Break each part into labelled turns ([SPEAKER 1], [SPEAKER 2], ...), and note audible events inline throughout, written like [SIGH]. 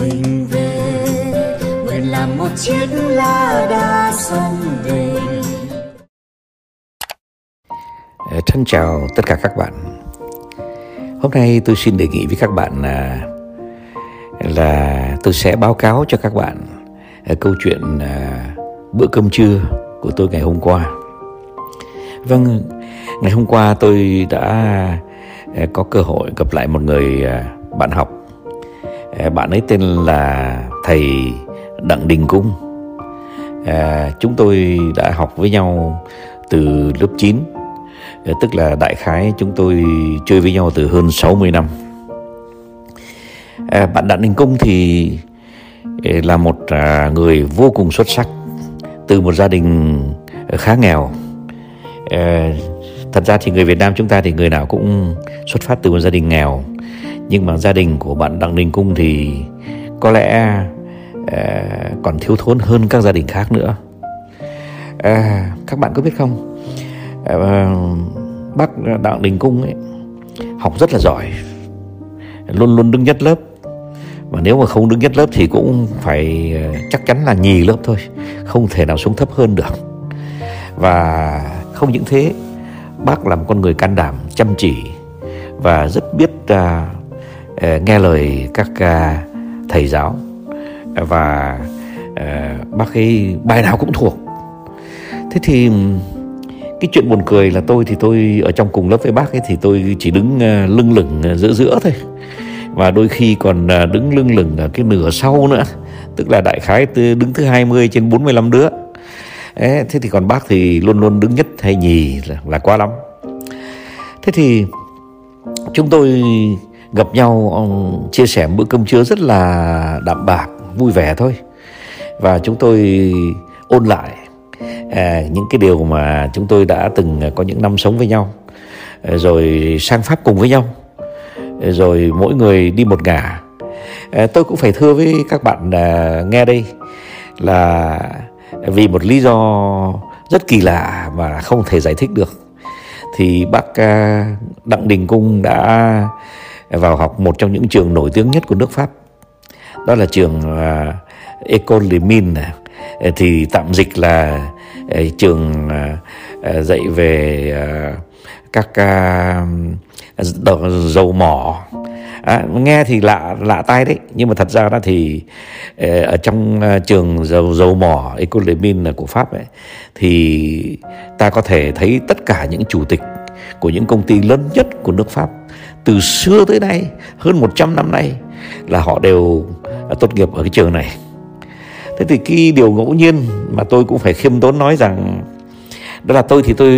[SPEAKER 1] mình về nguyện làm một chiếc lá đa sông về
[SPEAKER 2] ờ, Thân chào tất cả các bạn Hôm nay tôi xin đề nghị với các bạn là là tôi sẽ báo cáo cho các bạn à, câu chuyện à, bữa cơm trưa của tôi ngày hôm qua. Vâng, ngày hôm qua tôi đã à, có cơ hội gặp lại một người bạn học. Ờ, bạn ấy tên là thầy Đặng Đình Cung. À, chúng tôi đã học với nhau từ lớp 9 ờ, Tức là đại khái chúng tôi chơi với nhau từ hơn 60 năm. À, Bạn Đặng Đình Cung thì là một à, người vô cùng xuất sắc Từ một gia đình khá nghèo. À, Thật ra thì người Việt Nam chúng ta thì người nào cũng xuất phát từ một gia đình nghèo. Nhưng mà gia đình của bạn Đặng Đình Cung thì có lẽ à, còn thiếu thốn hơn các gia đình khác nữa. À, Các bạn có biết không? À, bác Đặng Đình Cung ấy học rất là giỏi. Luôn luôn đứng nhất lớp. Mà nếu mà không đứng nhất lớp thì cũng phải chắc chắn là nhì lớp thôi. Không thể nào xuống thấp hơn được. Và không những thế bác là một con người can đảm chăm chỉ và rất biết à, Ờ, nghe lời các à, thầy giáo. Và ờ, bác ấy bài nào cũng thuộc. Thế thì cái chuyện buồn cười là tôi thì tôi ở trong cùng lớp với bác ấy thì tôi chỉ đứng ờ, lưng lửng giữa giữa thôi. Và đôi khi còn à, đứng lưng lửng ở cái nửa sau nữa. Tức là đại khái từ đứng thứ 20 trên 45 đứa. Đấy, thế thì còn bác thì luôn luôn đứng nhất hay nhì là, là quá lắm. Thế thì chúng tôi gặp nhau chia sẻ bữa cơm trưa rất là đạm bạc vui vẻ thôi. Và chúng tôi ôn lại à, những cái điều mà chúng tôi đã từng có những năm sống với nhau à, rồi sang pháp cùng với nhau à, rồi mỗi người đi một ngả. À, tôi cũng phải thưa với các bạn à, nghe đây là vì một lý do rất kỳ lạ mà không thể giải thích được. Thì bác à, đặng đình cung đã vào học một trong những trường nổi tiếng nhất của nước pháp. Đó là trường uh, École de Mines. Ờ, thì tạm dịch là ờ, trường à, ờ, dạy về à, các dầu mỏ. À, nghe thì lạ lạ tai đấy. Nhưng mà thật ra đó thì ở trong trường dầu dầu mỏ École de Mines của Pháp ấy thì ta có thể thấy tất cả những chủ tịch của những công ty lớn nhất của nước Pháp từ xưa tới nay, hơn 100 năm nay, là họ đều à, tốt nghiệp ở cái trường này. Thế thì cái điều ngẫu nhiên mà tôi cũng phải khiêm tốn nói rằng, đó là tôi thì tôi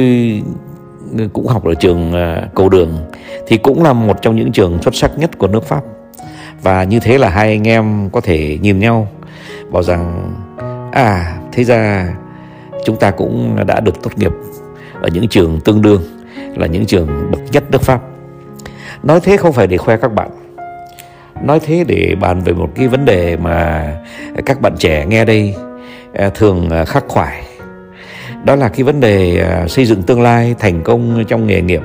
[SPEAKER 2] ừ, cũng học ở trường à, cầu đường, thì cũng là một trong những trường xuất sắc nhất của nước pháp. Và như thế là hai anh em có thể nhìn nhau, bảo rằng à thế ra chúng ta cũng đã được tốt nghiệp ở những trường tương đương, là những trường bậc nhất nước pháp nói thế không phải để khoe các bạn. Nói thế để bàn về một cái vấn đề mà các bạn trẻ nghe đây à, thường à, khắc khoải. Đó là cái vấn đề à, xây dựng tương lai thành công trong nghề nghiệp.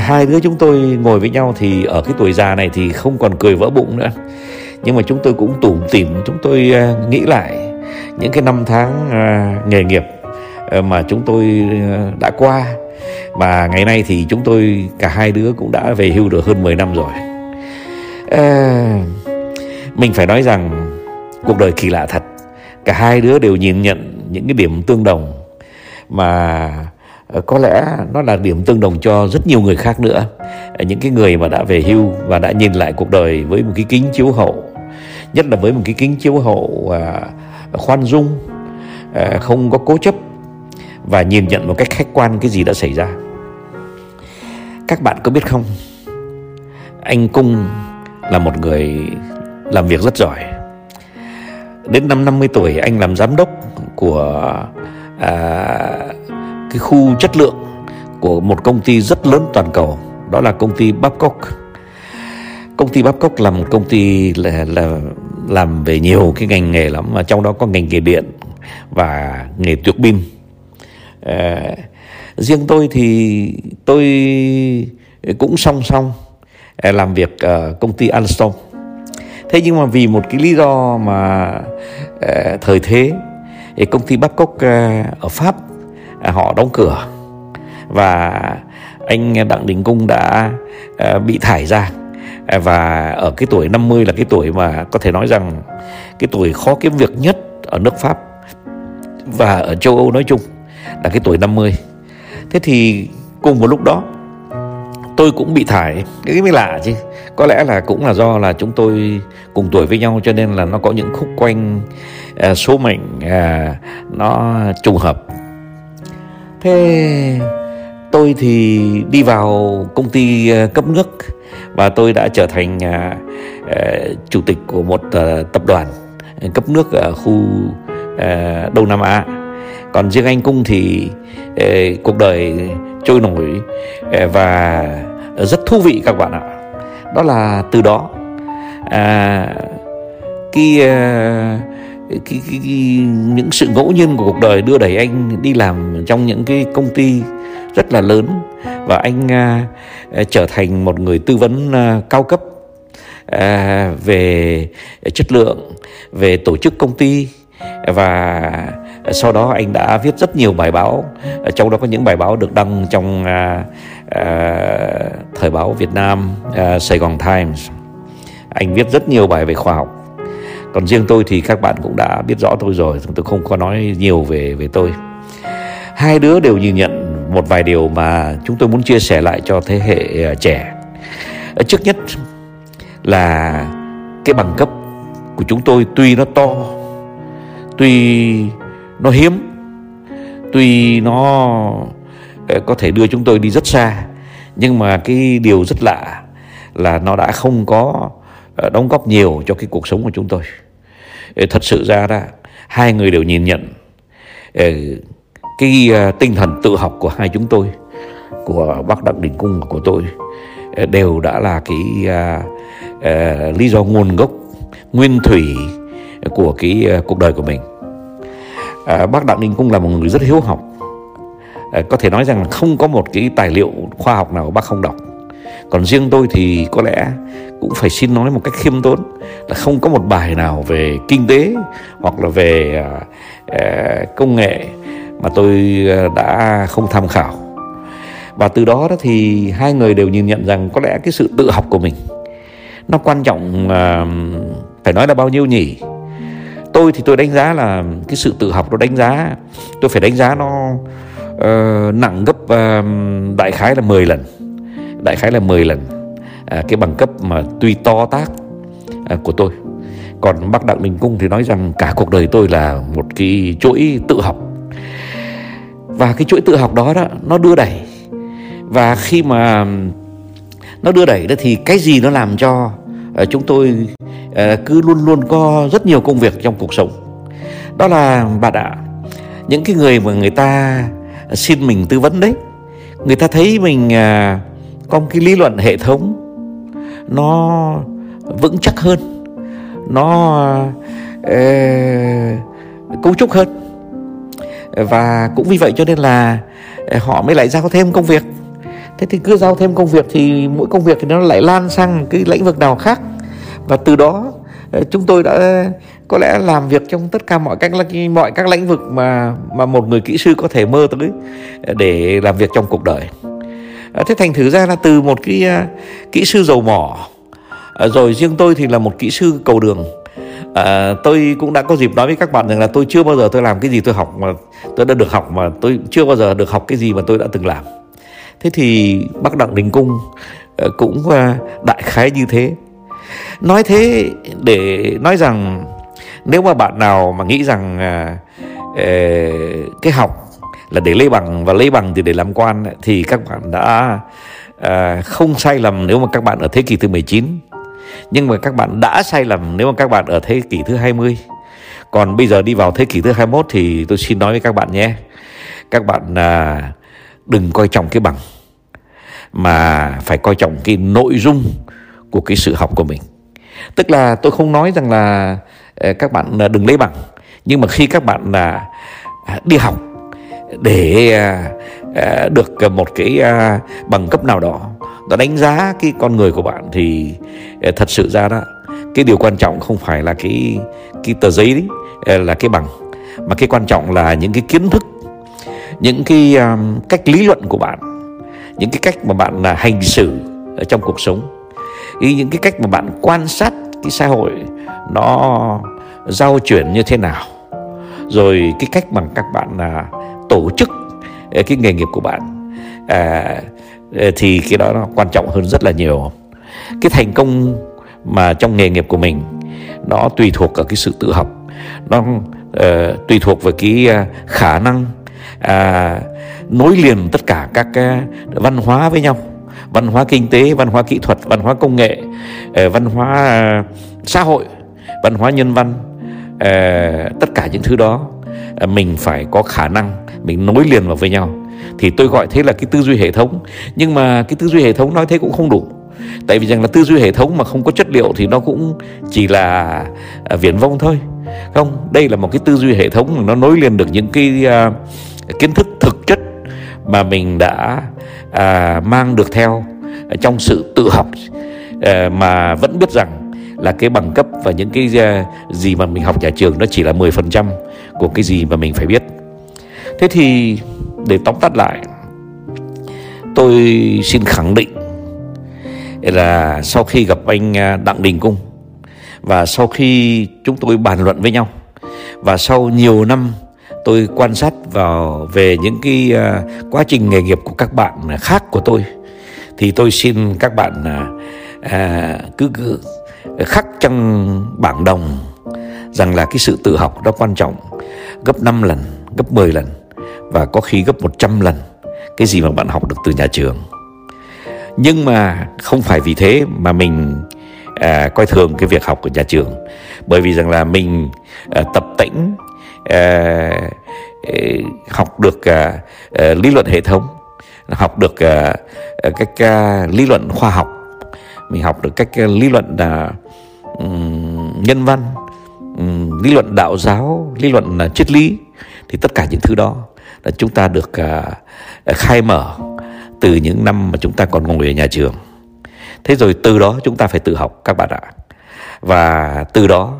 [SPEAKER 2] Hai đứa chúng tôi ngồi với nhau thì ở cái tuổi già này thì không còn cười vỡ bụng nữa. Nhưng mà chúng tôi cũng tủm tỉm, chúng tôi nghĩ lại những cái năm tháng nghề nghiệp mà chúng tôi đã qua mà ngày nay thì chúng tôi cả hai đứa cũng đã về hưu được hơn 10 năm rồi. À, mình phải nói rằng cuộc đời kỳ lạ thật. Cả hai đứa đều nhìn nhận những cái điểm tương đồng mà ờ, có lẽ nó là điểm tương đồng cho rất nhiều người khác nữa. Ờ, những cái người mà đã về hưu và đã nhìn lại cuộc đời với một cái kính chiếu hậu nhất là với một cái kính chiếu hậu à, khoan dung à, không có cố chấp và nhìn nhận một cách khách quan cái gì đã xảy ra. Các bạn có biết không? Anh cung là một người làm việc rất giỏi. Đến năm 50 tuổi anh làm giám đốc của à, cái khu chất lượng của một công ty rất lớn toàn cầu đó là công ty Babcock. Công ty Babcock là một công ty là, là làm về nhiều cái ngành nghề lắm mà trong đó có ngành nghề điện và nghề tuyệt pin à, riêng tôi thì tôi cũng song song ờ, làm việc ở công ty Alstom. Thế nhưng mà vì một cái lý do mà ờ, thời thế thì công ty Babcock ở Pháp họ đóng cửa. Và anh Đặng Đình Cung đã bị thải ra. Và ở cái tuổi 50 là cái tuổi mà có thể nói rằng cái tuổi khó kiếm việc nhất ở nước Pháp và ở châu Âu nói chung là cái tuổi 50 thế thì cùng một lúc đó tôi cũng bị thải. Cái mới lạ chứ. Có lẽ là cũng là do là chúng tôi cùng tuổi với nhau cho nên là nó có những khúc quanh à, số mệnh à, nó trùng hợp. Thế tôi thì đi vào công ty à, cấp nước và tôi đã trở thành à, à, chủ tịch của một à, tập đoàn cấp nước ở khu à, Đông Nam Á còn riêng anh cung thì eh, cuộc đời trôi nổi eh, và rất thú vị các bạn ạ. Đó là từ đó à, cái, à, cái, cái, cái những sự ngẫu nhiên của cuộc đời đưa đẩy anh đi làm trong những cái công ty rất là lớn và anh à, trở thành một người tư vấn à, cao cấp à, về chất lượng về tổ chức công ty và sau đó anh đã viết rất nhiều bài báo. Trong đó có những bài báo được đăng trong à, à, thời báo Việt Nam à, Sài Gòn Times. Anh viết rất nhiều bài về khoa học. Còn riêng tôi thì các bạn cũng đã biết rõ tôi rồi tôi không có nói nhiều về về tôi. Hai đứa đều nhìn nhận một vài điều mà chúng tôi muốn chia sẻ lại cho thế hệ à, trẻ. Trước nhất là cái bằng cấp của chúng tôi tuy nó to tuy nó hiếm. Tuy nó ờ, có thể đưa chúng tôi đi rất xa nhưng mà cái điều rất lạ là nó đã không có ờ, đóng góp nhiều cho cái cuộc sống của chúng tôi. Ờ, thật sự ra đó hai người đều nhìn nhận cái tinh thần tự học của hai chúng tôi của bác đặng đình cung của tôi đều đã là cái uh, lý do nguồn gốc nguyên thủy của cái uh, cuộc đời của mình à, bác đặng đình cung là một người rất hiếu học. À, có thể nói rằng không có một cái tài liệu khoa học nào bác không đọc. Còn riêng tôi thì có lẽ cũng phải xin nói một cách khiêm tốn là không có một bài nào về kinh tế hoặc là về à, công nghệ mà tôi đã không tham khảo. Và từ đó đó thì hai người đều nhìn nhận rằng có lẽ cái sự tự học của mình nó quan trọng phải nói là bao nhiêu nhỉ? Tôi thì tôi đánh giá là cái sự tự học nó đánh giá tôi phải đánh giá nó uh, nặng gấp uh, đại khái là 10 lần đại khái là 10 lần uh, cái bằng cấp mà tuy to tác uh, của tôi. Còn bác đặng đình cung thì nói rằng cả cuộc đời tôi là một cái chuỗi tự học. Và cái chuỗi tự học đó đó nó đưa đẩy. Và khi mà nó đưa đẩy đó thì cái gì nó làm cho uh, Ờ, chúng tôi ờ, cứ luôn luôn có rất nhiều công việc trong cuộc sống. Đó là bạn ạ những cái người mà người ta xin mình tư vấn đấy. Người ta thấy mình à, có một cái lý luận hệ thống nó vững chắc hơn nó uh, cấu trúc hơn. Và cũng vì vậy cho nên là họ mới lại giao thêm công việc thế thì cứ giao thêm công việc thì mỗi công việc thì nó lại lan sang cái lĩnh vực nào khác. Và từ đó ờ, chúng tôi đã có lẽ làm việc trong tất cả mọi các mọi các lĩnh vực mà mà một người kỹ sư có thể mơ tới ờ, để làm việc trong cuộc đời. Ờ, thế thành thử ra là từ một cái kỹ sư dầu mỏ rồi riêng tôi thì là một kỹ sư cầu đường. À, tôi cũng đã có dịp nói với các bạn rằng là tôi chưa bao giờ tôi làm cái gì tôi học mà tôi đã được học mà tôi chưa bao giờ được học cái gì mà tôi đã từng làm thế thì bác đặng đình cung ờ, cũng ờ, đại khái như thế. Nói thế để nói rằng nếu mà bạn nào mà nghĩ rằng ờ, cái học là để lấy bằng và lấy bằng thì để làm quan thì các bạn đã không sai lầm nếu mà các bạn ở thế kỷ thứ 19 nhưng mà các bạn đã sai lầm nếu mà các bạn ở thế kỷ thứ 20 còn bây giờ đi vào thế kỷ thứ 21 thì tôi xin nói với các bạn nhé. Các bạn uh, đừng coi trọng cái bằng, mà phải coi trọng cái nội dung của cái sự học của mình. Tức là tôi không nói rằng là ờ, các bạn ờ, đừng lấy bằng, nhưng mà khi các bạn là đi học để à, à, được ờ, một cái bằng cấp nào đó nó đánh giá cái con người của bạn thì thật sự ra đó, cái điều quan trọng không phải là cái cái tờ giấy đấy là cái bằng, mà cái quan trọng là những cái kiến thức những cái um, cách lý luận của bạn những cái cách mà bạn là hành xử ở trong cuộc sống ý những cái cách mà bạn quan sát cái xã hội nó giao chuyển như thế nào rồi cái cách mà các bạn là tổ chức ờ, cái nghề nghiệp của bạn à, ờ, thì cái đó nó quan trọng hơn rất là nhiều. Cái thành công mà trong nghề nghiệp của mình nó tùy thuộc ở cái sự tự học nó uh, tùy thuộc vào cái uh, khả năng à, nối liền tất cả các cái văn hóa với nhau. Văn hóa kinh tế văn hóa kỹ thuật văn hóa công nghệ ờ, văn hóa à, xã hội văn hóa nhân văn ờ, tất cả những thứ đó à, mình phải có khả năng mình nối liền vào với nhau. Thì tôi gọi thế là cái tư duy hệ thống. Nhưng mà cái tư duy hệ thống nói thế cũng không đủ. Tại vì rằng là tư duy hệ thống mà không có chất liệu thì nó cũng chỉ là viển vông thôi. Không đây là một cái tư duy hệ thống mà nó nối liền được những cái uh, kiến thức thực chất mà mình đã à, mang được theo trong sự tự học à, mà vẫn biết rằng là cái bằng cấp và những cái à, gì mà mình học nhà trường nó chỉ là 10% của cái gì mà mình phải biết. Thế thì để tóm tắt lại tôi xin khẳng định là sau khi gặp anh à, Đặng Đình Cung và sau khi chúng tôi bàn luận với nhau và sau nhiều năm tôi quan sát vào về những cái uh, quá trình nghề nghiệp của các bạn khác của tôi. Thì tôi xin các bạn uh, cứ, cứ khắc trong bảng đồng rằng là cái sự tự học đó quan trọng gấp 5 lần, gấp 10 lần và có khi gấp 100 lần cái gì mà bạn học được từ nhà trường. Nhưng mà không phải vì thế mà mình à, coi thường cái việc học của nhà trường. Bởi vì rằng là mình à, tập tĩnh à, học được à, à, lý luận hệ thống học được à, các à, lý luận khoa học. Mình học được các à, lý luận à, nhân văn lý luận đạo giáo lý luận à, triết lý thì tất cả những thứ đó là chúng ta được à, khai mở từ những năm mà chúng ta còn ngồi ở nhà trường. Thế rồi từ đó chúng ta phải tự học các bạn ạ. Và từ đó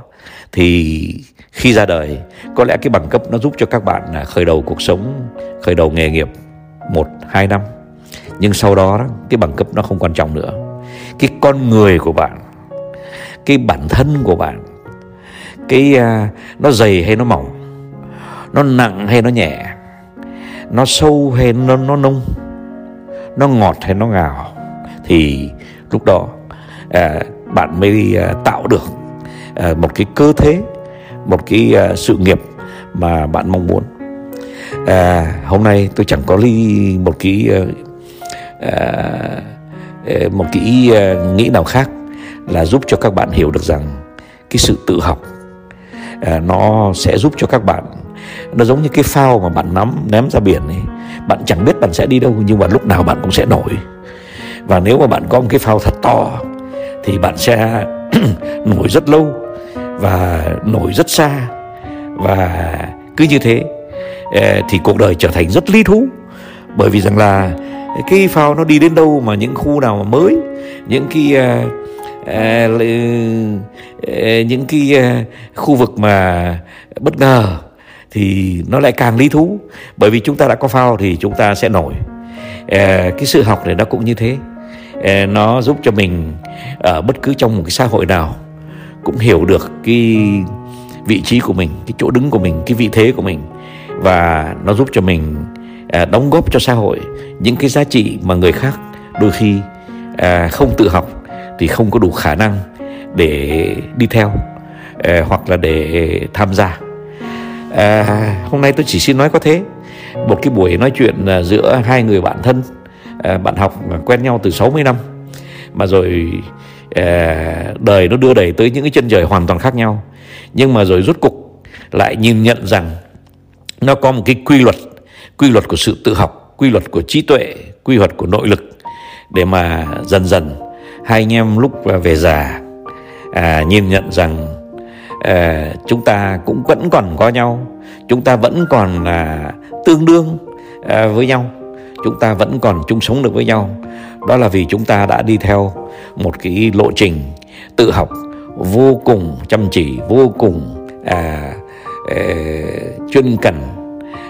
[SPEAKER 2] thì khi ra đời có lẽ cái bằng cấp nó giúp cho các bạn là khởi đầu cuộc sống khởi đầu nghề nghiệp một hai năm. Nhưng sau đó, cái bằng cấp nó không quan trọng nữa. Cái con người của bạn cái bản thân của bạn cái uh, nó dày hay nó mỏng nó nặng hay nó nhẹ nó sâu hay nó nó nông nó ngọt hay nó ngào thì lúc đó à, bạn mới à, tạo được à, một cái cơ thế một cái à, sự nghiệp mà bạn mong muốn. À, hôm nay tôi chẳng có ly một cái à, à, à một cái ý nghĩ nào khác là giúp cho các bạn hiểu được rằng cái sự tự học à, nó sẽ giúp cho các bạn nó giống như cái phao mà bạn nắm ném ra biển ấy. Bạn chẳng biết bạn sẽ đi đâu nhưng mà lúc nào bạn cũng sẽ nổi. Và nếu mà bạn có một cái phao thật to thì bạn sẽ [CLEARS THROAT] nổi rất lâu và nổi rất xa. Và cứ như thế ờ, thì cuộc đời trở thành rất lý thú. Bởi vì rằng là cái phao nó đi đến đâu mà những khu nào mà mới những cái ờ, ờ, những cái khu vực mà bất ngờ thì nó lại càng lý thú. Bởi vì chúng ta đã có phao thì chúng ta sẽ nổi. À, cái sự học này nó cũng như thế. À, nó giúp cho mình ở bất cứ trong một cái xã hội nào cũng hiểu được cái vị trí của mình cái chỗ đứng của mình cái vị thế của mình. Và nó giúp cho mình à, đóng góp cho xã hội những cái giá trị mà người khác đôi khi à, không tự học thì không có đủ khả năng để đi theo à, hoặc là để tham gia. À, hôm nay tôi chỉ xin nói có thế. Một cái buổi nói chuyện à, giữa hai người bạn thân à, bạn học quen nhau từ 60 năm mà rồi Ờ, đời nó đưa đẩy tới những cái chân trời hoàn toàn khác nhau. Nhưng mà rồi rút cục lại nhìn nhận rằng nó có một cái quy luật quy luật của sự tự học quy luật của trí tuệ quy luật của nội lực để mà dần dần hai anh em lúc về già à, nhìn nhận rằng à, chúng ta cũng vẫn còn có nhau chúng ta vẫn còn là tương đương à, với nhau chúng ta vẫn còn chung sống được với nhau. Đó là vì chúng ta đã đi theo một cái lộ trình tự học vô cùng chăm chỉ vô cùng à, à, chuyên cần.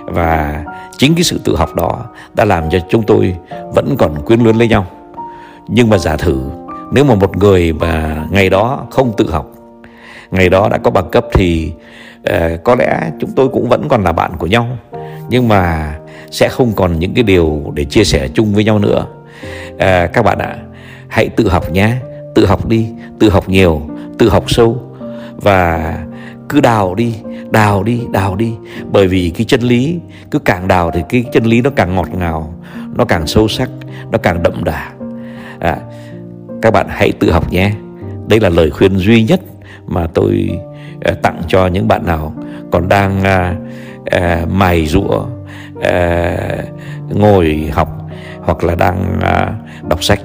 [SPEAKER 2] Và chính cái sự tự học đó đã làm cho chúng tôi vẫn còn quyến luyến lấy nhau. Nhưng mà giả thử nếu mà một người mà ngày đó không tự học ngày đó đã có bằng cấp thì uh, có lẽ chúng tôi cũng vẫn còn là bạn của nhau. Nhưng mà sẽ không còn những cái điều để chia sẻ chung với nhau nữa. À, các bạn ạ hãy tự học nhé tự học đi tự học nhiều tự học sâu và cứ đào đi đào đi đào đi. Bởi vì cái chân lý cứ càng đào thì cái chân lý nó càng ngọt ngào nó càng sâu sắc nó càng đậm đà. À, các bạn hãy tự học nhé. Đây là lời khuyên duy nhất mà tôi uh, tặng cho những bạn nào còn đang uh, uh, mài rũa uh, ngồi học hoặc là đang uh, đọc sách.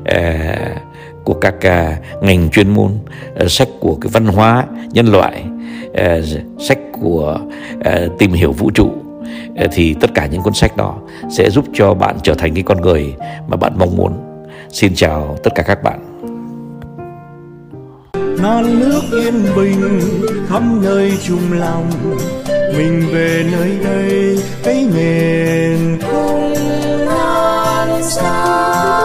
[SPEAKER 2] Uh, của các uh, ngành chuyên môn uh, sách của cái văn hóa nhân loại uh, sách của uh, tìm hiểu vũ trụ uh, thì tất cả những cuốn sách đó sẽ giúp cho bạn trở thành cái con người mà bạn mong muốn. Xin chào tất cả các bạn.
[SPEAKER 3] Non nước yên bình khắp nơi chung lòng mình về nơi đây ấy miền không non xa.